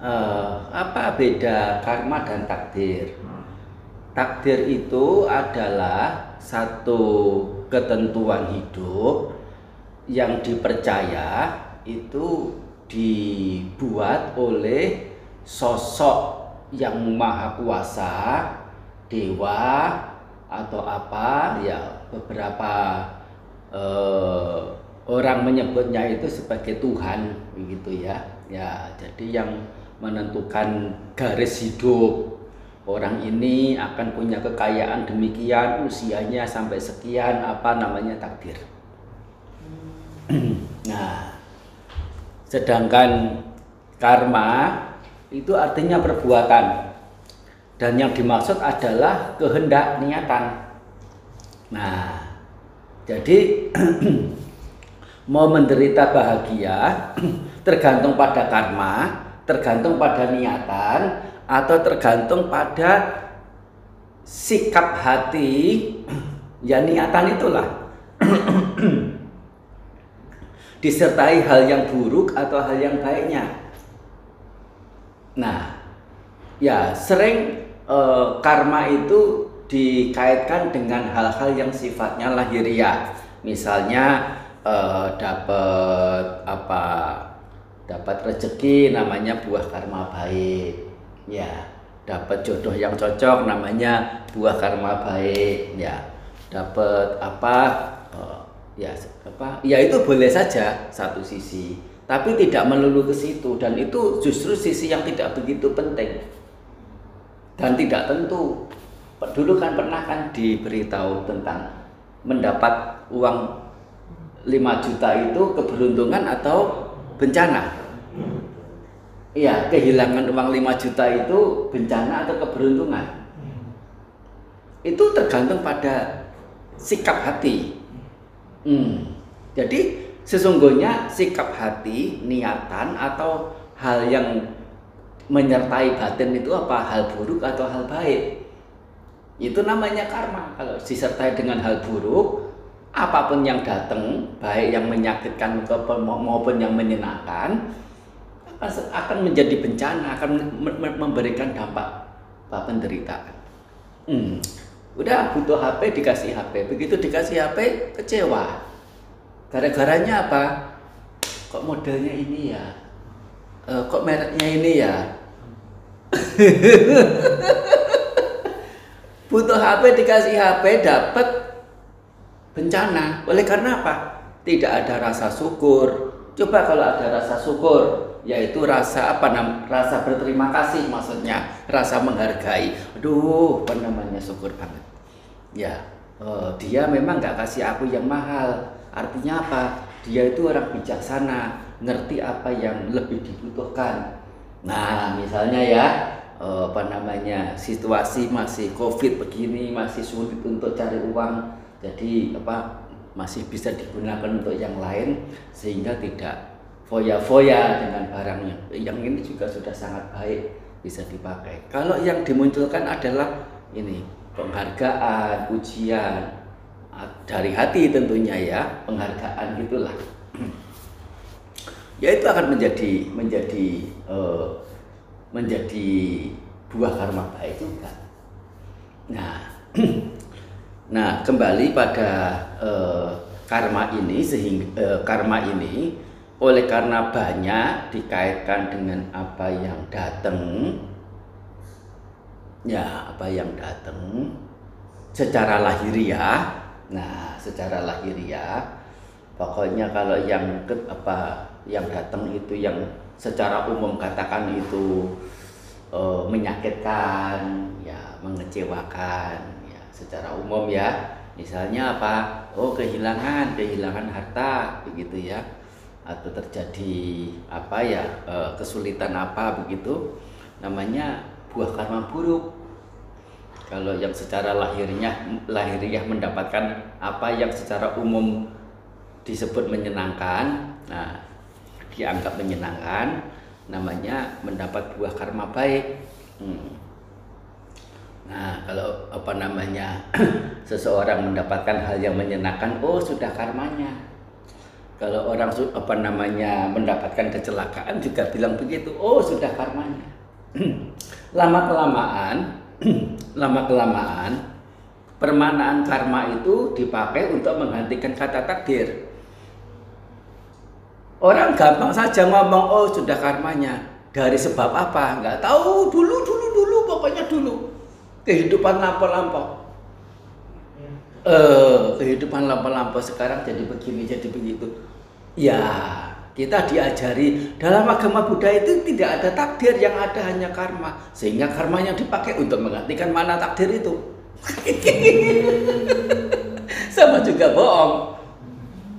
eh, apa beda karma dan takdir? Takdir itu adalah satu ketentuan hidup yang dipercaya itu dibuat oleh sosok yang maha kuasa, dewa atau apa ya beberapa eh, orang menyebutnya itu sebagai Tuhan begitu ya. Ya, jadi yang menentukan garis hidup orang ini akan punya kekayaan demikian usianya sampai sekian apa namanya takdir. nah, sedangkan karma itu artinya perbuatan dan yang dimaksud adalah kehendak niatan. Nah, jadi mau menderita bahagia tergantung pada karma, tergantung pada niatan, atau tergantung pada sikap hati ya niatan itulah. Disertai hal yang buruk atau hal yang baiknya. Nah ya sering eh, karma itu dikaitkan dengan hal-hal yang sifatnya lahiriah. Misalnya eh, dapat apa dapat rezeki namanya buah karma baik. Ya dapat jodoh yang cocok namanya buah karma baik. Ya dapat apa? Uh, ya apa? Ya itu boleh saja satu sisi tapi tidak melulu ke situ dan itu justru sisi yang tidak begitu penting. Dan tidak tentu. Dulu kan pernah kan diberitahu tentang mendapat uang 5 juta itu keberuntungan atau bencana Iya, kehilangan uang 5 juta itu bencana atau keberuntungan. Itu tergantung pada sikap hati. Hmm. Jadi sesungguhnya sikap hati, niatan atau hal yang menyertai batin itu apa? Hal buruk atau hal baik? Itu namanya karma. Kalau disertai dengan hal buruk, apa pun yang datang, baik yang menyakitkan maupun yang menyenangkan, akan menjadi bencana, akan memberikan dampak penderitaan. Hmm. Udah butuh HP dikasih HP, begitu dikasih HP kecewa. Gara-garanya apa? Kok modelnya ini ya? E, kok mereknya ini ya? butuh HP dikasih HP dapat bencana. Oleh karena apa? Tidak ada rasa syukur. Coba kalau ada rasa syukur, yaitu rasa apa nam rasa berterima kasih maksudnya rasa menghargai aduh apa namanya syukur banget ya uh, dia memang nggak kasih aku yang mahal artinya apa dia itu orang bijaksana ngerti apa yang lebih dibutuhkan nah misalnya ya uh, apa namanya situasi masih covid begini masih sulit untuk cari uang jadi apa masih bisa digunakan untuk yang lain sehingga tidak foya-foya dengan barang yang, ini juga sudah sangat baik bisa dipakai. Kalau yang dimunculkan adalah ini penghargaan, ujian dari hati tentunya ya, penghargaan itulah. ya itu akan menjadi menjadi uh, menjadi buah karma baik juga. Nah, nah kembali pada uh, karma ini sehingga uh, karma ini oleh karena banyak dikaitkan dengan apa yang datang ya apa yang datang secara lahiriah. Nah secara lahiriah pokoknya kalau yang ke, apa yang datang itu yang secara umum katakan itu e, menyakitkan ya mengecewakan secara umum ya. Misalnya apa? Oh kehilangan kehilangan harta begitu ya. Atau terjadi apa ya eh, kesulitan apa begitu. Namanya buah karma buruk. Kalau yang secara lahirnya lahiriah mendapatkan apa yang secara umum disebut menyenangkan nah dianggap menyenangkan namanya mendapat buah karma baik. Hmm. Nah kalau apa namanya seseorang mendapatkan hal yang menyenangkan oh sudah karmanya. Kalau orang apa namanya mendapatkan kecelakaan juga bilang begitu oh sudah karmanya. Lama kelamaan lama kelamaan permanaan karma itu dipakai untuk menghentikan kata takdir. Orang gampang saja ngomong oh sudah karmanya. Dari sebab apa? Nggak tahu. Dulu dulu dulu pokoknya dulu kehidupan lampau-lampau. Uh, kehidupan lampau-lampau sekarang jadi begini jadi begitu. Ya kita diajari dalam agama Buddha itu tidak ada takdir yang ada hanya karma. Sehingga karmanya dipakai untuk menggantikan mana takdir itu. Sama juga bohong.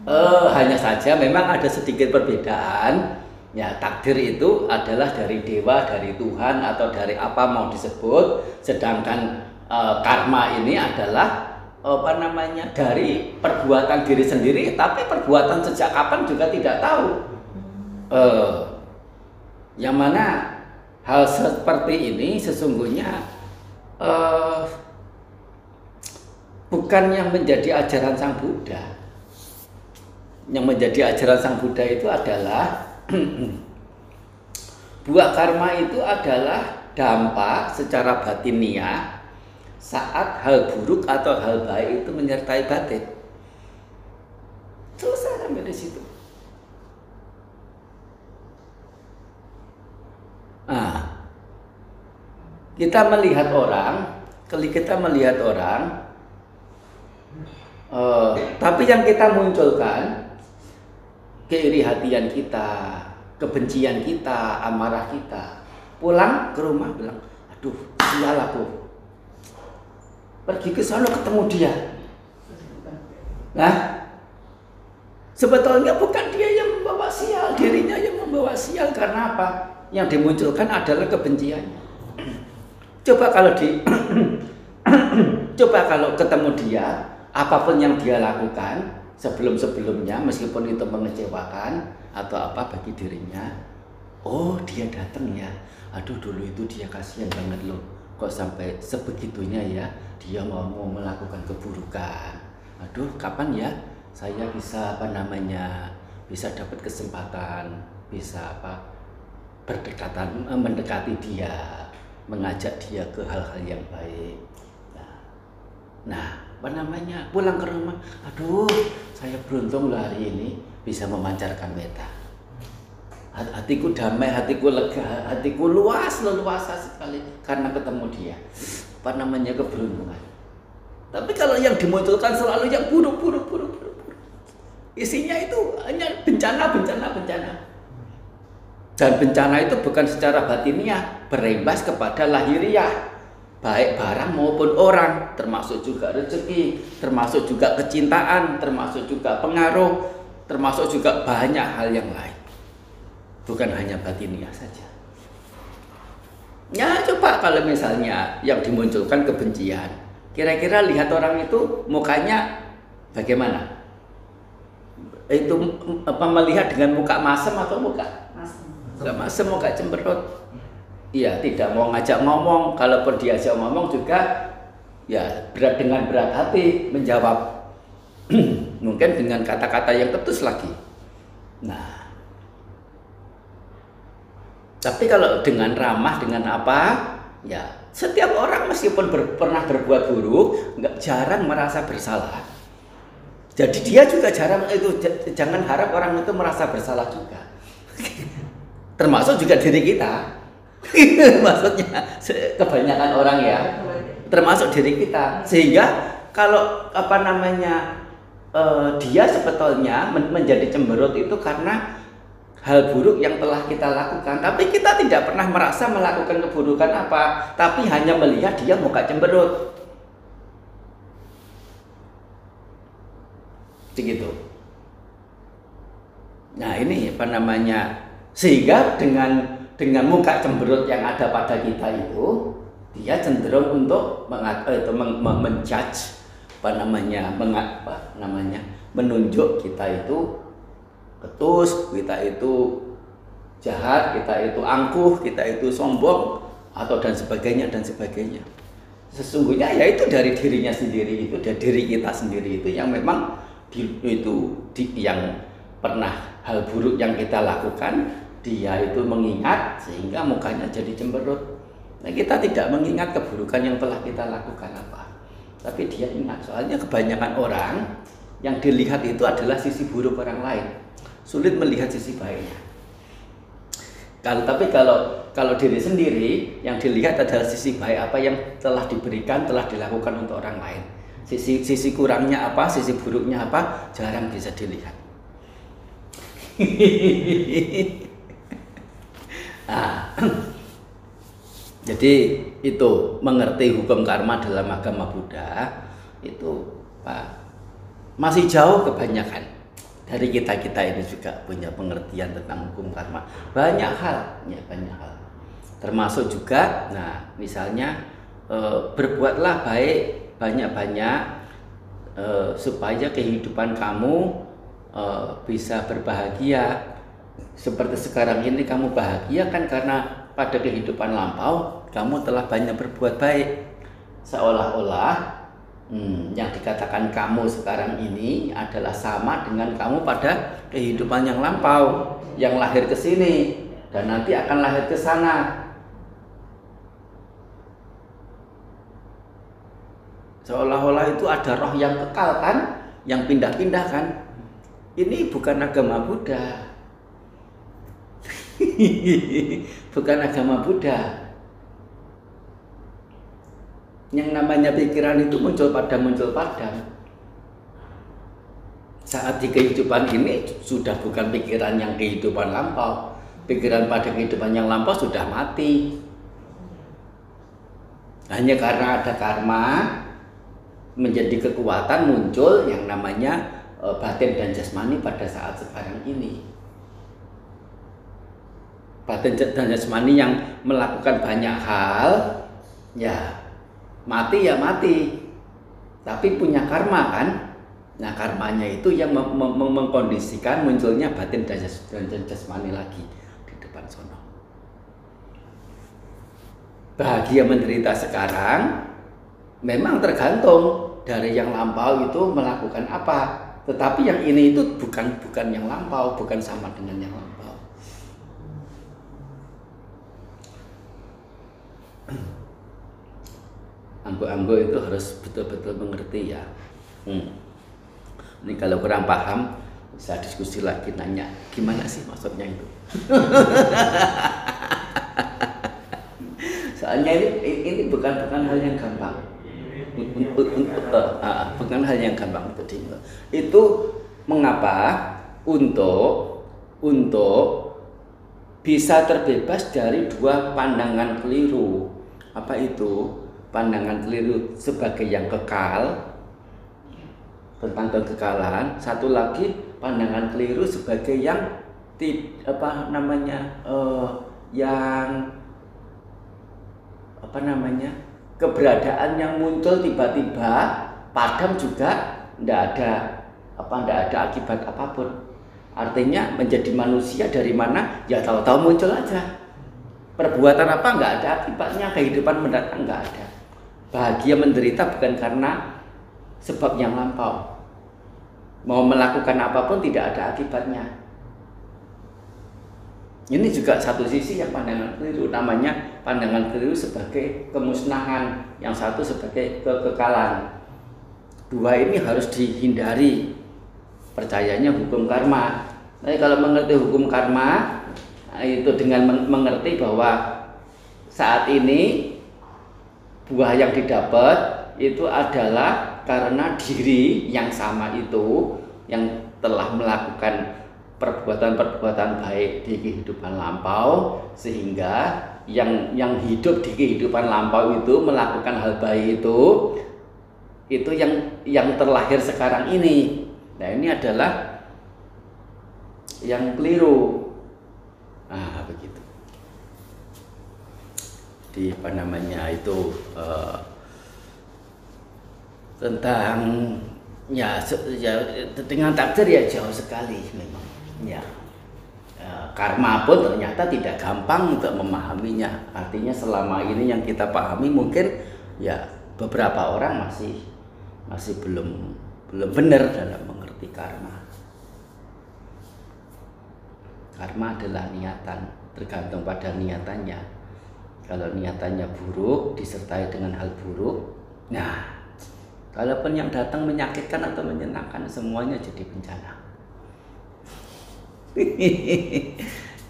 Uh, hanya saja memang ada sedikit perbedaan ya takdir itu adalah dari dewa dari Tuhan atau dari apa mau disebut. Sedangkan uh, karma ini adalah apa namanya dari perbuatan diri sendiri tapi perbuatan sejak kapan juga tidak tahu. Uh, yang mana hal seperti ini sesungguhnya uh, bukan yang menjadi ajaran sang Buddha. Yang menjadi ajaran sang Buddha itu adalah buah karma itu adalah dampak secara batiniah saat hal buruk atau hal baik itu menyertai batin. Selesai sampai di situ. Nah, kita melihat orang, kali kita melihat orang, uh, tapi yang kita munculkan keiri hatian kita, kebencian kita, amarah kita, pulang ke rumah bilang, aduh, sial aku, pergi ke sana ketemu dia. Nah, sebetulnya bukan dia yang membawa sial, dirinya yang membawa sial karena apa? Yang dimunculkan adalah kebenciannya. Coba kalau di coba kalau ketemu dia, apa pun yang dia lakukan sebelum-sebelumnya meskipun itu mengecewakan atau apa bagi dirinya, oh dia datang ya. Aduh dulu itu dia kasihan banget loh. Kok sampai sebegitunya ya dia mau, mau melakukan keburukan aduh kapan ya saya bisa apa namanya bisa dapat kesempatan bisa apa berdekatan eh, mendekati dia mengajak dia ke hal-hal yang baik nah, nah apa namanya pulang ke rumah aduh saya beruntung lah hari ini bisa memancarkan meta hatiku damai, hatiku lega, hatiku luas, leluasa sekali karena ketemu dia apa namanya keberuntungan. Tapi kalau yang dimunculkan selalu yang buruk, buruk, buruk, buruk, buruk. Isinya itu hanya bencana, bencana, bencana. Dan bencana itu bukan secara batiniah, berimbas kepada lahiriah. Baik barang maupun orang, termasuk juga rezeki, termasuk juga kecintaan, termasuk juga pengaruh, termasuk juga banyak hal yang lain. Bukan hanya batiniah saja. Ya coba kalau misalnya yang dimunculkan kebencian, kira-kira lihat orang itu mukanya bagaimana? Itu apa melihat dengan muka masem atau muka? Masem. masem, muka cemberut. Iya, tidak mau ngajak ngomong. Kalaupun diajak ngomong juga ya berat dengan berat hati menjawab. Mungkin dengan kata-kata yang ketus lagi. Nah, tapi kalau dengan ramah, dengan apa, ya setiap orang meskipun ber, pernah berbuat buruk, nggak jarang merasa bersalah. Jadi dia juga jarang itu jangan harap orang itu merasa bersalah juga. Termasuk juga diri kita. Maksudnya kebanyakan orang ya, termasuk diri kita. Sehingga kalau apa namanya uh, dia sebetulnya menjadi cemberut itu karena hal buruk yang telah kita lakukan, tapi kita tidak pernah merasa melakukan keburukan apa, tapi hanya melihat dia muka cemberut. Begitu. Nah ini apa namanya? Sehingga dengan dengan muka cemberut yang ada pada kita itu, dia cenderung untuk mengat, eh, itu men, menjudge apa namanya, mengat, namanya, menunjuk kita itu ketus, kita itu jahat, kita itu angkuh, kita itu sombong atau dan sebagainya dan sebagainya. Sesungguhnya ya itu dari dirinya sendiri itu dari diri kita sendiri itu yang memang di, itu di, yang pernah hal buruk yang kita lakukan dia itu mengingat sehingga mukanya jadi cemberut. Nah kita tidak mengingat keburukan yang telah kita lakukan apa. Tapi dia ingat. Soalnya kebanyakan orang yang dilihat itu adalah sisi buruk orang lain. Sulit melihat sisi baiknya. Kalau tapi kalau kalau diri sendiri yang dilihat adalah sisi baik apa yang telah diberikan, telah dilakukan untuk orang lain. Sisi sisi kurangnya apa, sisi buruknya apa, jarang bisa dilihat. nah, jadi itu mengerti hukum karma dalam agama Buddha itu Pak masih jauh kebanyakan. Dari kita kita ini juga punya pengertian tentang hukum karma. Banyak hal ya banyak hal. Termasuk juga nah misalnya e, berbuatlah baik banyak-banyak e, supaya kehidupan kamu e, bisa berbahagia seperti sekarang ini kamu bahagia kan karena pada kehidupan lampau kamu telah banyak berbuat baik seolah-olah Hmm, yang dikatakan kamu sekarang ini adalah sama dengan kamu pada kehidupan yang lampau, yang lahir ke sini dan nanti akan lahir ke sana. Seolah-olah itu ada roh yang kekal kan, yang pindah-pindah kan. Ini bukan agama Buddha. bukan agama Buddha. Yang namanya pikiran itu muncul padam muncul padam saat di kehidupan ini sudah bukan pikiran yang kehidupan lampau. Pikiran pada kehidupan yang lampau sudah mati. Hanya karena ada karma menjadi kekuatan muncul yang namanya e, batin dan jasmani pada saat sekarang ini batin dan jasmani yang melakukan banyak hal ya mati ya mati. Tapi punya karma kan? Nah karmanya itu yang mem mem mengkondisikan munculnya batin dan, dan jasmani lagi di depan sono bahagia menderita sekarang memang tergantung dari yang lampau itu melakukan apa. Tetapi yang ini itu bukan bukan yang lampau bukan sama dengan yang lampau ambo-ambo itu harus betul-betul mengerti ya. Hmm. ini kalau kurang paham bisa diskusi lagi nanya gimana sih maksudnya itu? Soalnya ini ini bukan bukan hal yang gampang. Bukan hal yang gampang itu mengapa untuk untuk bisa terbebas dari dua pandangan keliru. Apa itu pandangan keliru sebagai yang kekal. Tentang kekekalan satu lagi pandangan keliru sebagai yang ti, apa namanya uh, yang apa namanya keberadaan yang muncul tiba-tiba padam juga tidak ada apa tidak ada akibat apa pun. Artinya menjadi manusia dari mana? Ya tahu-tahu muncul aja. Perbuatan apa nggak ada akibatnya? Kehidupan mendatang nggak ada Bahagia menderita bukan karena sebab yang lampau. Mau melakukan apa pun tidak ada akibatnya. Ini juga satu sisi yang pandangan keliru, namanya pandangan keliru sebagai kemusnahan, yang satu sebagai kekekalan. Dua ini harus dihindari. Percayanya hukum karma. Tapi kalau mengerti hukum karma, itu dengan mengerti bahwa saat ini buah yang didapat itu adalah karena diri yang sama itu yang telah melakukan perbuatan-perbuatan baik di kehidupan lampau sehingga yang yang hidup di kehidupan lampau itu melakukan hal baik itu itu yang yang terlahir sekarang ini. Nah, ini adalah yang keliru. Nah, begitu di apa namanya itu uh, tentang ya, ya dengan takdir ya jauh sekali memang ya. Uh, karma pun ternyata tidak gampang untuk memahaminya. Artinya selama ini yang kita pahami mungkin ya beberapa orang masih masih belum belum benar dalam mengerti karma. Karma adalah niatan tergantung pada niatannya kalau niatannya buruk disertai dengan hal buruk nah kalaupun yang datang menyakitkan atau menyenangkan semuanya jadi bencana.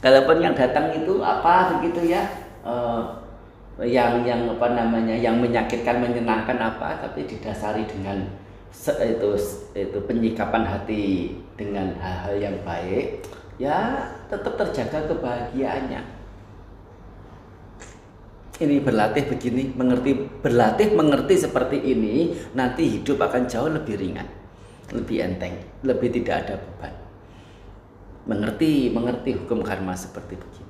Kalaupun yang datang itu apa begitu ya uh, yang yang apa namanya yang menyakitkan menyenangkan apa tapi didasari dengan itu itu penyikapan hati dengan hal-hal yang baik ya tetap terjaga kebahagiaannya ini berlatih begini mengerti berlatih mengerti seperti ini nanti hidup akan jauh lebih ringan lebih enteng lebih tidak ada beban. Mengerti mengerti hukum karma seperti begini